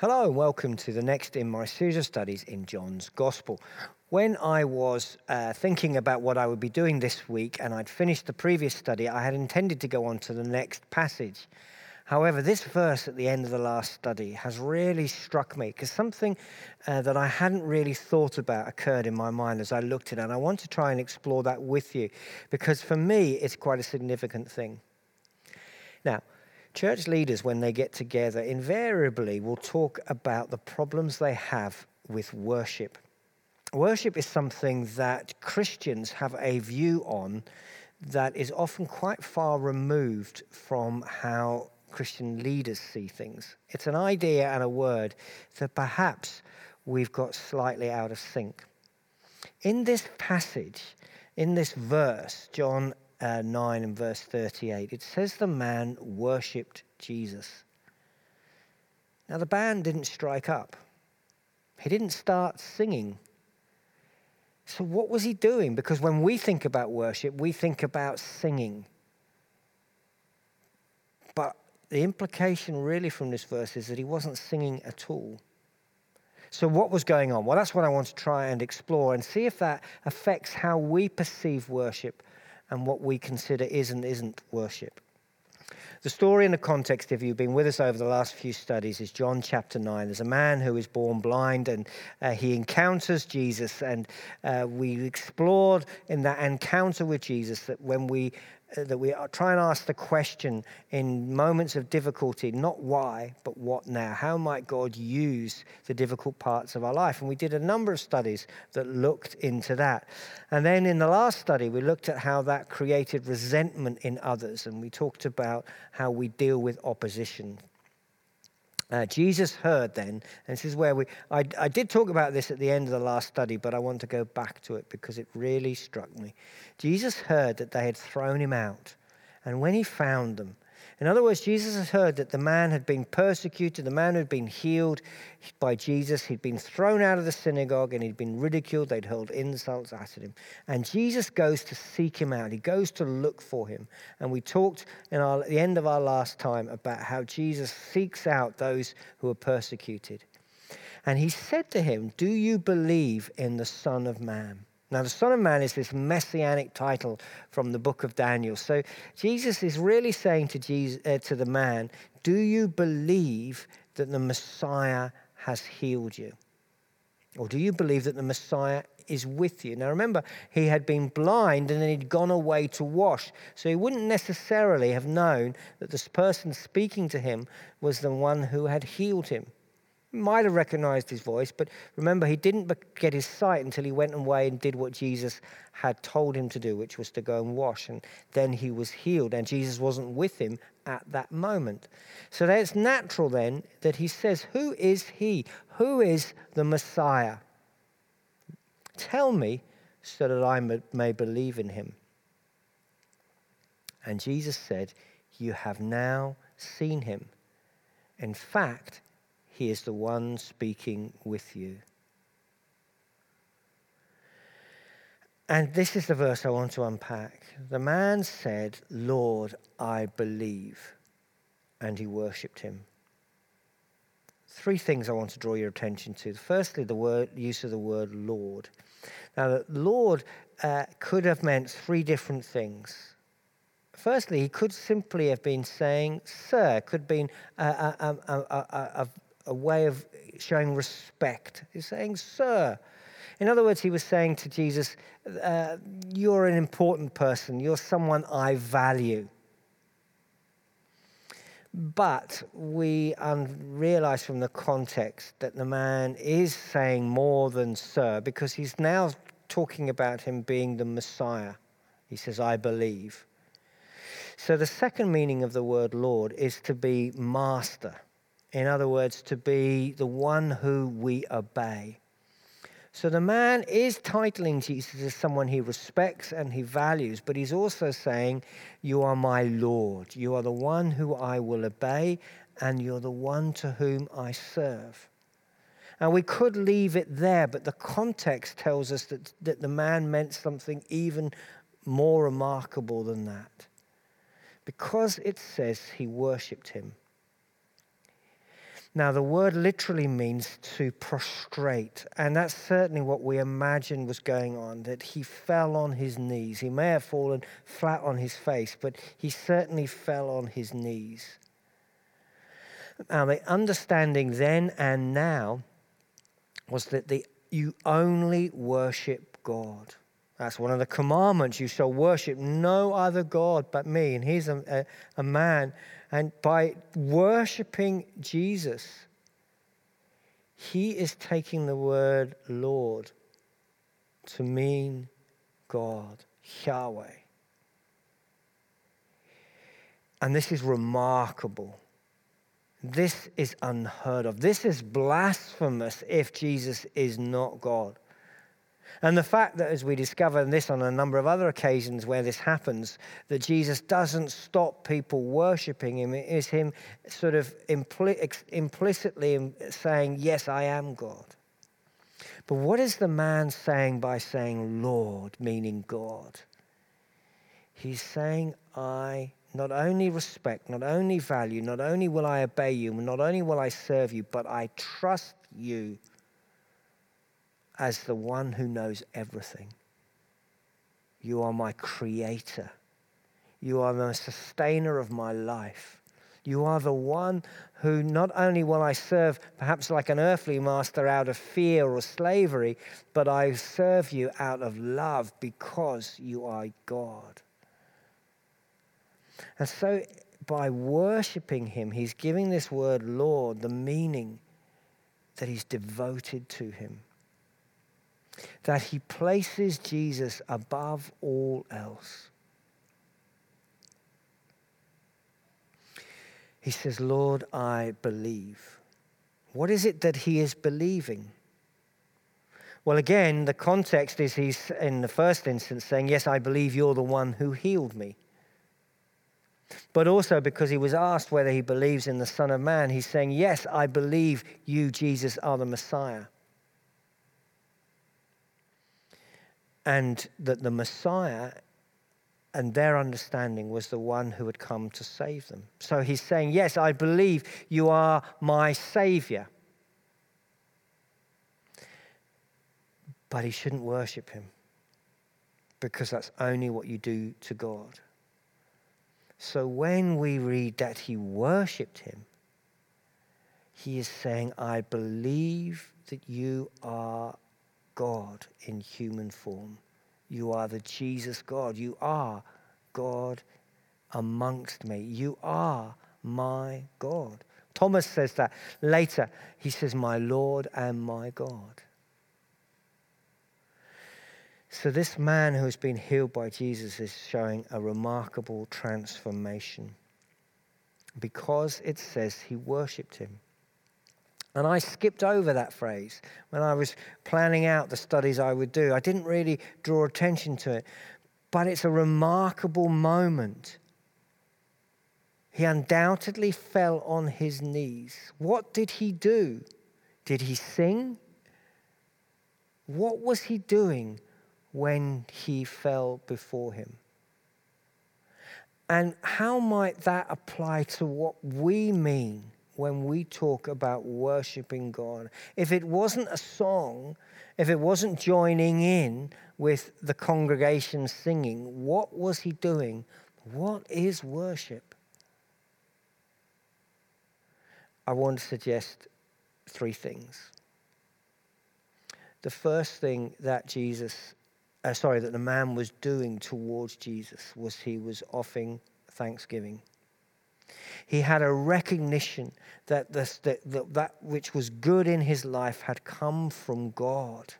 Hello and welcome to the next in my series of studies in John's Gospel. When I was uh, thinking about what I would be doing this week and I'd finished the previous study, I had intended to go on to the next passage. However, this verse at the end of the last study has really struck me because something uh, that I hadn't really thought about occurred in my mind as I looked at it. And I want to try and explore that with you because for me, it's quite a significant thing. Now, Church leaders, when they get together, invariably will talk about the problems they have with worship. Worship is something that Christians have a view on that is often quite far removed from how Christian leaders see things. It's an idea and a word that perhaps we've got slightly out of sync. In this passage, in this verse, John uh, 9 and verse 38, it says the man worshipped Jesus. Now, the band didn't strike up, he didn't start singing. So, what was he doing? Because when we think about worship, we think about singing. But the implication, really, from this verse is that he wasn't singing at all. So, what was going on? Well, that's what I want to try and explore and see if that affects how we perceive worship and what we consider is and isn't worship. The story and the context, if you've been with us over the last few studies, is John chapter 9. There's a man who is born blind and uh, he encounters Jesus. And uh, we explored in that encounter with Jesus that when we that we try and ask the question in moments of difficulty, not why, but what now? How might God use the difficult parts of our life? And we did a number of studies that looked into that. And then in the last study, we looked at how that created resentment in others. And we talked about how we deal with opposition uh, Jesus heard then, and this is where we, I, I did talk about this at the end of the last study, but I want to go back to it because it really struck me. Jesus heard that they had thrown him out, and when he found them, in other words, Jesus had heard that the man had been persecuted, the man who had been healed by Jesus. He'd been thrown out of the synagogue and he'd been ridiculed. They'd hurled insults at him. And Jesus goes to seek him out, he goes to look for him. And we talked in our, at the end of our last time about how Jesus seeks out those who are persecuted. And he said to him, Do you believe in the Son of Man? Now, the Son of Man is this messianic title from the book of Daniel. So Jesus is really saying to, Jesus, uh, to the man, Do you believe that the Messiah has healed you? Or do you believe that the Messiah is with you? Now, remember, he had been blind and then he'd gone away to wash. So he wouldn't necessarily have known that this person speaking to him was the one who had healed him might have recognized his voice, but remember, he didn't get his sight until he went away and did what Jesus had told him to do, which was to go and wash. And then he was healed, and Jesus wasn't with him at that moment. So it's natural then that he says, Who is he? Who is the Messiah? Tell me so that I may believe in him. And Jesus said, You have now seen him. In fact, he is the one speaking with you. And this is the verse I want to unpack. The man said, Lord, I believe. And he worshipped him. Three things I want to draw your attention to. Firstly, the word, use of the word Lord. Now, Lord uh, could have meant three different things. Firstly, he could simply have been saying, Sir, could have been a, a, a, a way of showing respect. He's saying, Sir. In other words, he was saying to Jesus, uh, You're an important person. You're someone I value. But we realize from the context that the man is saying more than sir because he's now talking about him being the Messiah. He says, I believe. So the second meaning of the word Lord is to be master. In other words, to be the one who we obey. So the man is titling Jesus as someone he respects and he values, but he's also saying, You are my Lord. You are the one who I will obey, and you're the one to whom I serve. And we could leave it there, but the context tells us that, that the man meant something even more remarkable than that. Because it says he worshipped him. Now, the word literally means to prostrate, and that's certainly what we imagine was going on, that he fell on his knees. He may have fallen flat on his face, but he certainly fell on his knees. Now, the understanding then and now was that the, you only worship God. That's one of the commandments. You shall worship no other God but me. And he's a, a, a man and by worshiping Jesus, he is taking the word Lord to mean God, Yahweh. And this is remarkable. This is unheard of. This is blasphemous if Jesus is not God. And the fact that, as we discover this on a number of other occasions where this happens, that Jesus doesn't stop people worshipping him is him sort of impli- implicitly saying, Yes, I am God. But what is the man saying by saying Lord, meaning God? He's saying, I not only respect, not only value, not only will I obey you, not only will I serve you, but I trust you as the one who knows everything. You are my creator. You are the sustainer of my life. You are the one who not only will I serve perhaps like an earthly master out of fear or slavery, but I serve you out of love because you are God. And so by worshiping him, he's giving this word Lord the meaning that he's devoted to him that he places Jesus above all else. He says, Lord, I believe. What is it that he is believing? Well, again, the context is he's, in the first instance, saying, Yes, I believe you're the one who healed me. But also because he was asked whether he believes in the Son of Man, he's saying, Yes, I believe you, Jesus, are the Messiah. And that the Messiah and their understanding was the one who had come to save them. So he's saying, Yes, I believe you are my Savior. But he shouldn't worship him because that's only what you do to God. So when we read that he worshiped him, he is saying, I believe that you are God in human form. You are the Jesus God. You are God amongst me. You are my God. Thomas says that later. He says, My Lord and my God. So, this man who has been healed by Jesus is showing a remarkable transformation because it says he worshipped him. And I skipped over that phrase when I was planning out the studies I would do. I didn't really draw attention to it. But it's a remarkable moment. He undoubtedly fell on his knees. What did he do? Did he sing? What was he doing when he fell before him? And how might that apply to what we mean when we talk about worshiping God. If it wasn't a song, if it wasn't joining in with the congregation singing, what was he doing? What is worship? I want to suggest three things. The first thing that Jesus, uh, sorry, that the man was doing towards Jesus was he was offering thanksgiving. He had a recognition that, that, that that which was good in his life had come from God.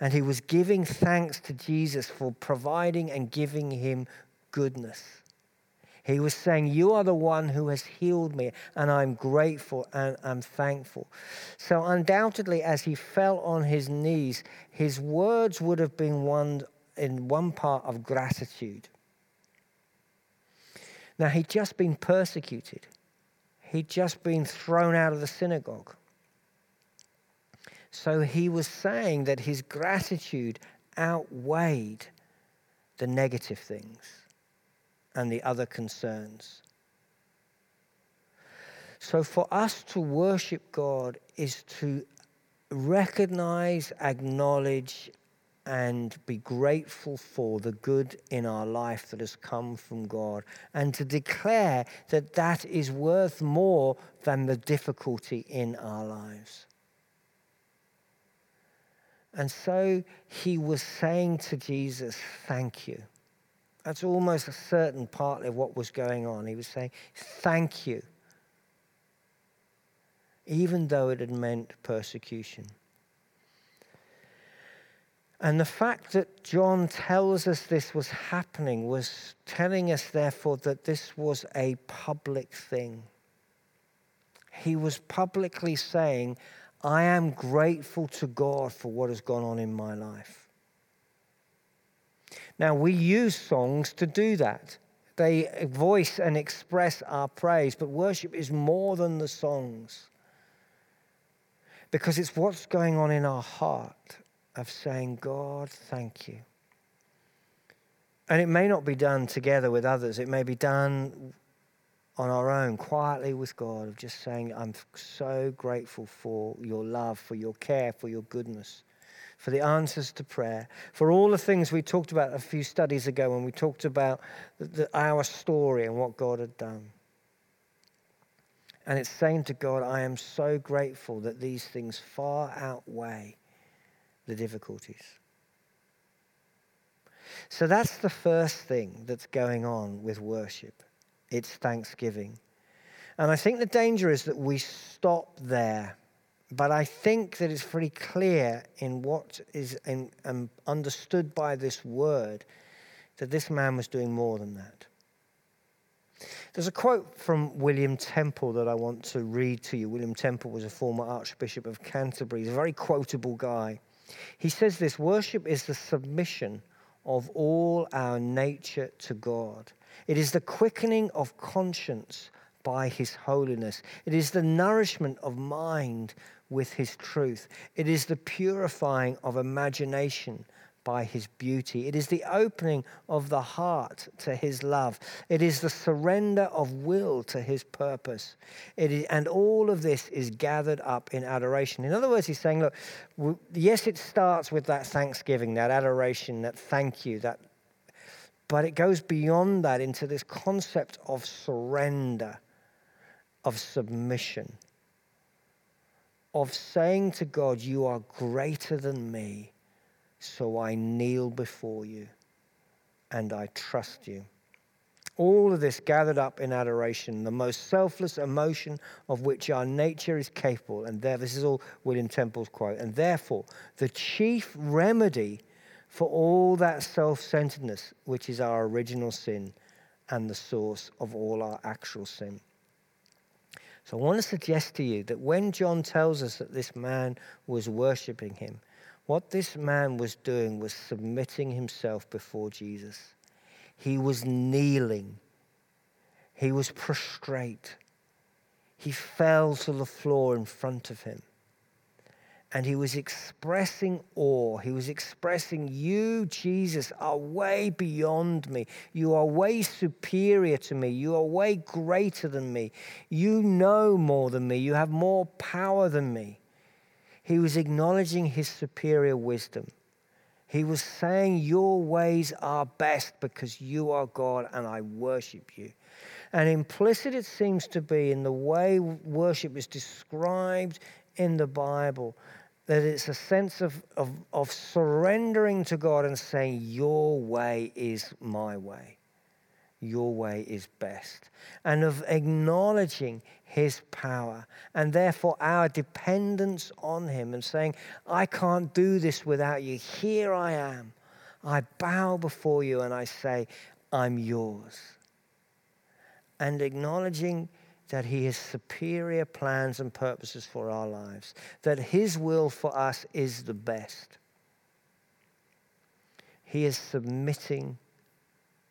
And he was giving thanks to Jesus for providing and giving him goodness. He was saying, You are the one who has healed me, and I'm grateful and I'm thankful. So, undoubtedly, as he fell on his knees, his words would have been one in one part of gratitude. Now, he'd just been persecuted, he'd just been thrown out of the synagogue. So he was saying that his gratitude outweighed the negative things and the other concerns. So for us to worship God is to recognize, acknowledge, and be grateful for the good in our life that has come from God, and to declare that that is worth more than the difficulty in our lives. And so he was saying to Jesus, Thank you. That's almost a certain part of what was going on. He was saying, Thank you, even though it had meant persecution. And the fact that John tells us this was happening was telling us, therefore, that this was a public thing. He was publicly saying, I am grateful to God for what has gone on in my life. Now, we use songs to do that. They voice and express our praise, but worship is more than the songs because it's what's going on in our heart of saying, God, thank you. And it may not be done together with others, it may be done on our own, quietly with God, of just saying, I'm so grateful for your love, for your care, for your goodness, for the answers to prayer, for all the things we talked about a few studies ago when we talked about the, the, our story and what God had done. And it's saying to God, I am so grateful that these things far outweigh the difficulties. So that's the first thing that's going on with worship. It's thanksgiving. And I think the danger is that we stop there. But I think that it's pretty clear in what is in, um, understood by this word that this man was doing more than that. There's a quote from William Temple that I want to read to you. William Temple was a former Archbishop of Canterbury. He's a very quotable guy. He says this worship is the submission of all our nature to God. It is the quickening of conscience by His holiness. It is the nourishment of mind with His truth. It is the purifying of imagination by his beauty. It is the opening of the heart to his love. It is the surrender of will to his purpose. It is, and all of this is gathered up in adoration. In other words, he's saying, look, yes, it starts with that thanksgiving, that adoration, that thank you, that but it goes beyond that into this concept of surrender, of submission, of saying to God, You are greater than me. So I kneel before you and I trust you. All of this gathered up in adoration, the most selfless emotion of which our nature is capable. And there, this is all William Temple's quote. And therefore, the chief remedy for all that self centeredness, which is our original sin and the source of all our actual sin. So I want to suggest to you that when John tells us that this man was worshiping him, what this man was doing was submitting himself before Jesus. He was kneeling, he was prostrate. He fell to the floor in front of him. And he was expressing awe. He was expressing, You, Jesus, are way beyond me. You are way superior to me. You are way greater than me. You know more than me. You have more power than me. He was acknowledging his superior wisdom. He was saying, Your ways are best because you are God and I worship you. And implicit it seems to be in the way worship is described in the Bible that it's a sense of, of, of surrendering to God and saying, Your way is my way. Your way is best. And of acknowledging his power and therefore our dependence on him and saying, I can't do this without you. Here I am. I bow before you and I say, I'm yours. And acknowledging that he has superior plans and purposes for our lives, that his will for us is the best. He is submitting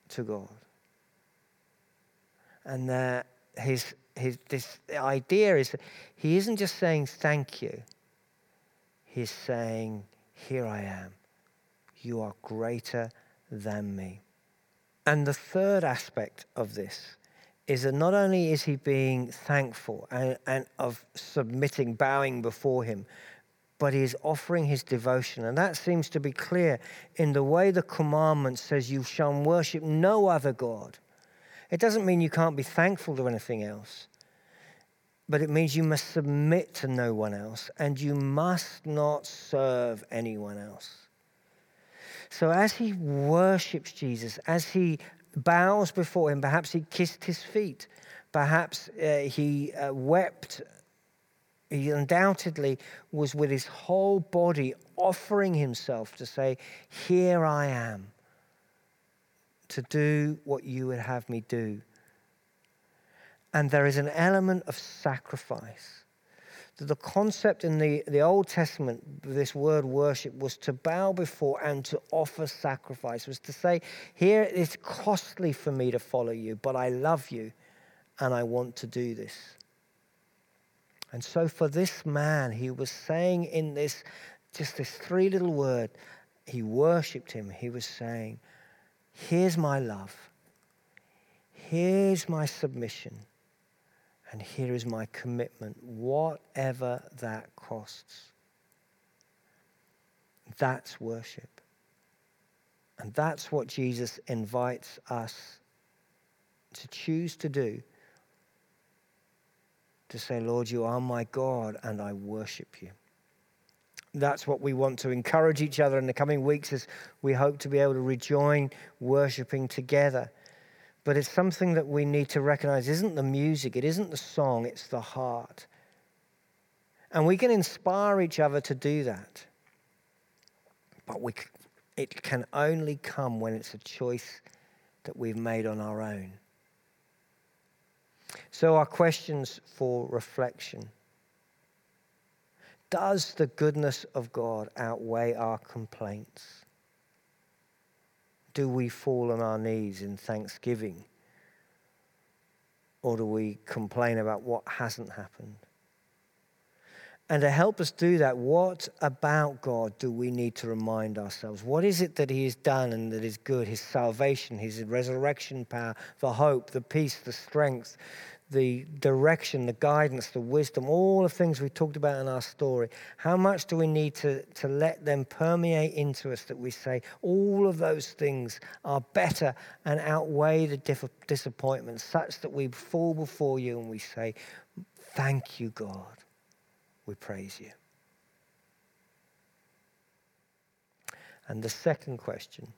to God. And that his his this idea is that he isn't just saying thank you. He's saying, Here I am. You are greater than me. And the third aspect of this is that not only is he being thankful and, and of submitting, bowing before him, but he is offering his devotion. And that seems to be clear in the way the commandment says, You shall worship no other God. It doesn't mean you can't be thankful to anything else, but it means you must submit to no one else and you must not serve anyone else. So as he worships Jesus, as he bows before him. Perhaps he kissed his feet. Perhaps uh, he uh, wept. He undoubtedly was with his whole body offering himself to say, Here I am, to do what you would have me do. And there is an element of sacrifice That the concept in the, the Old Testament, this word worship, was to bow before and to offer sacrifice, was to say, Here it's costly for me to follow you, but I love you and I want to do this. And so for this man, he was saying in this, just this three little word, he worshiped him. He was saying, Here's my love. Here's my submission. And here is my commitment, whatever that costs. That's worship. And that's what Jesus invites us to choose to do. To say, Lord, you are my God, and I worship you. That's what we want to encourage each other in the coming weeks as we hope to be able to rejoin worshiping together. But it's something that we need to recognize isn't the music, it isn't the song, it's the heart. And we can inspire each other to do that. But we, it can only come when it's a choice that we've made on our own. So, our questions for reflection Does the goodness of God outweigh our complaints? do we fall on our knees in thanksgiving? Or do we complain about what hasn't happened? And to help us do that, what about God do we need to remind ourselves? What is it that He has done and that is good? His salvation, His resurrection power, the hope, the peace, the strength, the direction, the guidance, the wisdom, all the things we talked about in our story, how much do we need to, to let them permeate into us that we say all of those things are better and outweigh the diff- disappointment, such that we fall before you and we say, Thank you, God. We praise you. And the second question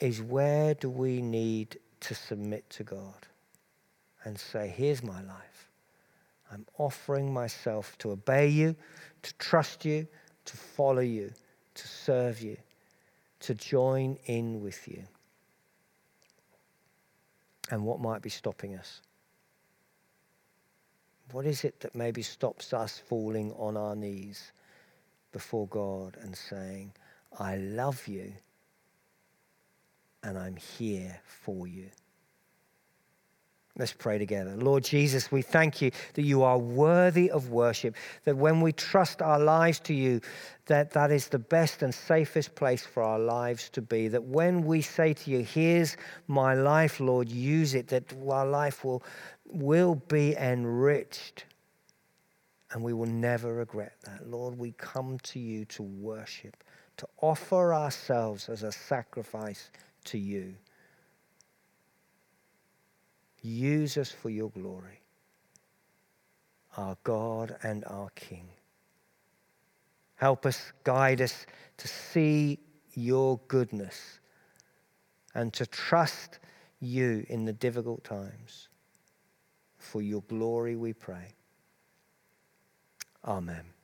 is where do we need to submit to God? And say, Here's my life. I'm offering myself to obey you, to trust you, to follow you, to serve you, to join in with you. And what might be stopping us? What is it that maybe stops us falling on our knees before God and saying, I love you and I'm here for you? Let's pray together. Lord Jesus, we thank you that you are worthy of worship, that when we trust our lives to you, that that is the best and safest place for our lives to be. That when we say to you, here's my life, Lord, use it, that our life will, will be enriched and we will never regret that. Lord, we come to you to worship, to offer ourselves as a sacrifice to you. Use us for your glory, our God and our King. Help us, guide us to see your goodness and to trust you in the difficult times. For your glory we pray. Amen.